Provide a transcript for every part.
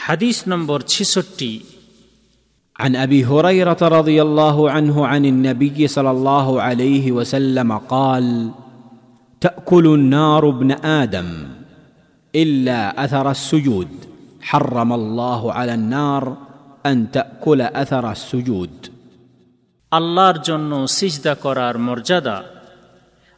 হাদিস নম্বর ছেষট্টি عن ابي هريره رضي الله عنه عن النبي صلى الله عليه وسلم قال تاكل النار ابن ادم الا اثر السجود حرم الله على النار ان تاكل اثر السجود আল্লাহর জন্য সিজদা করার মর্যাদা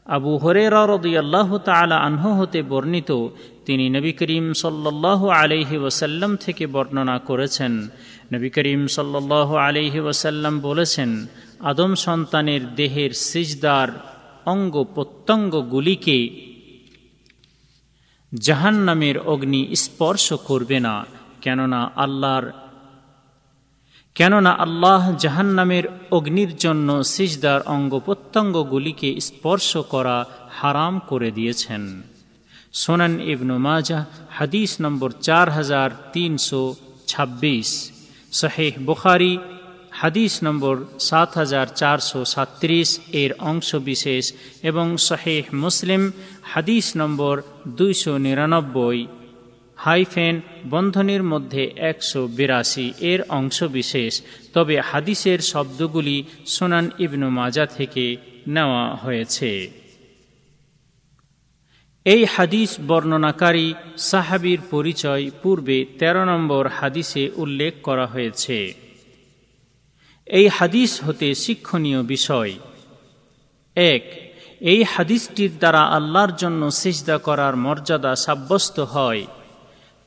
আবু হরেরা রদিয়াল্লাহ তালা আনহ হতে বর্ণিত, তিনি নবী করিম সাল্লাহ আলহি ওসাল্লাম থেকে বর্ণনা করেছেন। নবী করিম সাল্লাহ আলহি ওসাল্লাম বলেছেন, আদম সন্তানের দেহের সিজদার অঙ্গ প্রত্যঙ্গগুলিকে জাহান নামের অগ্নি স্পর্শ করবে না, কেননা আল্লাহর কেননা আল্লাহ জাহান্নামের অগ্নির জন্য সিজদার অঙ্গ প্রত্যঙ্গগুলিকে স্পর্শ করা হারাম করে দিয়েছেন। সোনান ইবনু মাজা হাদিস নম্বর চার হাজার তিনশো ছাব্বিশ। শাহেহ বুখারি, হাদিস নম্বর সাত হাজার চারশো সাত্রিশ এর অংশ বিশেষ এবং শাহেহ মুসলিম, হাদিস নম্বর দুইশো নিরানব্বই। হাইফেন বন্ধনের মধ্যে একশো বিরাশি এর অংশ বিশেষ, তবে হাদিসের শব্দগুলি সোনান ইবনু মাজা থেকে নেওয়া হয়েছে। এই হাদিস বর্ণনাকারী সাহাবির পরিচয় পূর্বে ১৩ নম্বর হাদিসে উল্লেখ করা হয়েছে। এই হাদিস হতে শিক্ষণীয় বিষয়। এক, এই হাদিসটির দ্বারা আল্লাহর জন্য সিজদা করার মর্যাদা সাব্যস্ত হয়।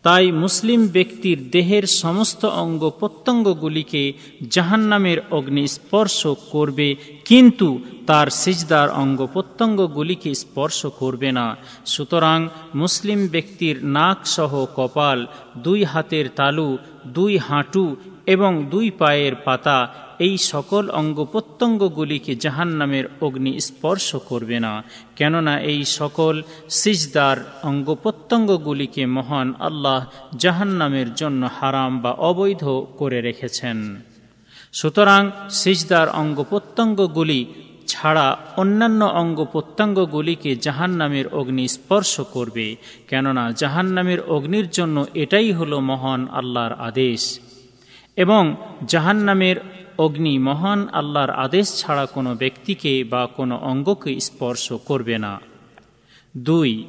তাই মুসলিম ব্যক্তির দেহের সমস্ত অঙ্গ প্রত্যঙ্গগুলিকে জাহান্নামের অগ্নি স্পর্শ করবে, কিন্তু তার সিজদার অঙ্গ প্রত্যঙ্গগুলিকে স্পর্শ করবে না। সুতরাং মুসলিম ব্যক্তির নাক সহ কপাল, দুই হাতের তালু, দুই হাঁটু এবং দুই পায়ের পাতা এই সকল অঙ্গ প্রত্যঙ্গগুলিকে জাহান নামের অগ্নি স্পর্শ করবে না, কেননা এই সকল সিজদার অঙ্গ প্রত্যঙ্গগুলিকে মহান আল্লাহ জাহান নামের জন্য হারাম বা অবৈধ করে রেখেছেন। সুতরাং সিজদার অঙ্গ প্রত্যঙ্গগুলি ছাড়া অন্যান্য অঙ্গ প্রত্যঙ্গগুলিকে জাহান নামের অগ্নি স্পর্শ করবে, কেননা জাহান নামের অগ্নির জন্য এটাই হলো মহান আল্লাহর আদেশ। এবং জাহান নামের অগ্নি মহান আল্লাহর আদেশ ছাড়া কোনো ব্যক্তিকে বা কোনো অঙ্গকে স্পর্শ করবে না। দুই,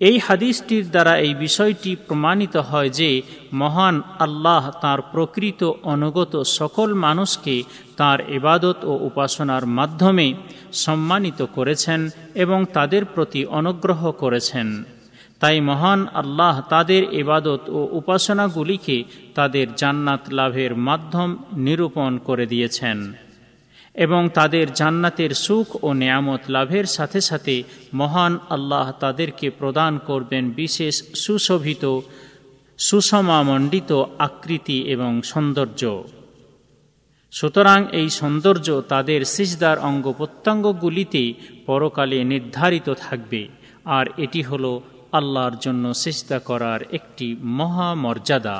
এই হাদিসটির দ্বারা এই বিষয়টি প্রমাণিত হয় যে মহান আল্লাহ তার প্রকৃত অনুগত সকল মানুষকে তার এবাদত ও উপাসনার মাধ্যমে সম্মানিত করেছেন এবং তাদের প্রতি অনুগ্রহ করেছেন। তাই মহান আল্লাহ তাদের ইবাদত ও উপাসনাগুলিকে তাদের জান্নাত লাভের মাধ্যম নিরূপণ করে দিয়েছেন এবং তাদের জান্নাতের সুখ ও নিয়ামত লাভের সাথে সাথে মহান আল্লাহ তাদেরকে প্রদান করবেন বিশেষ সুশোভিত, সুষমামণ্ডিত আকৃতি এবং সৌন্দর্য। সুতরাং এই সৌন্দর্য তাদের সিজদার অঙ্গ প্রত্যঙ্গগুলিতে পরকালে নির্ধারিত থাকবে, আর এটি হল আল্লাহর জন্য চেষ্টা করার একটি মহামর্যাদা।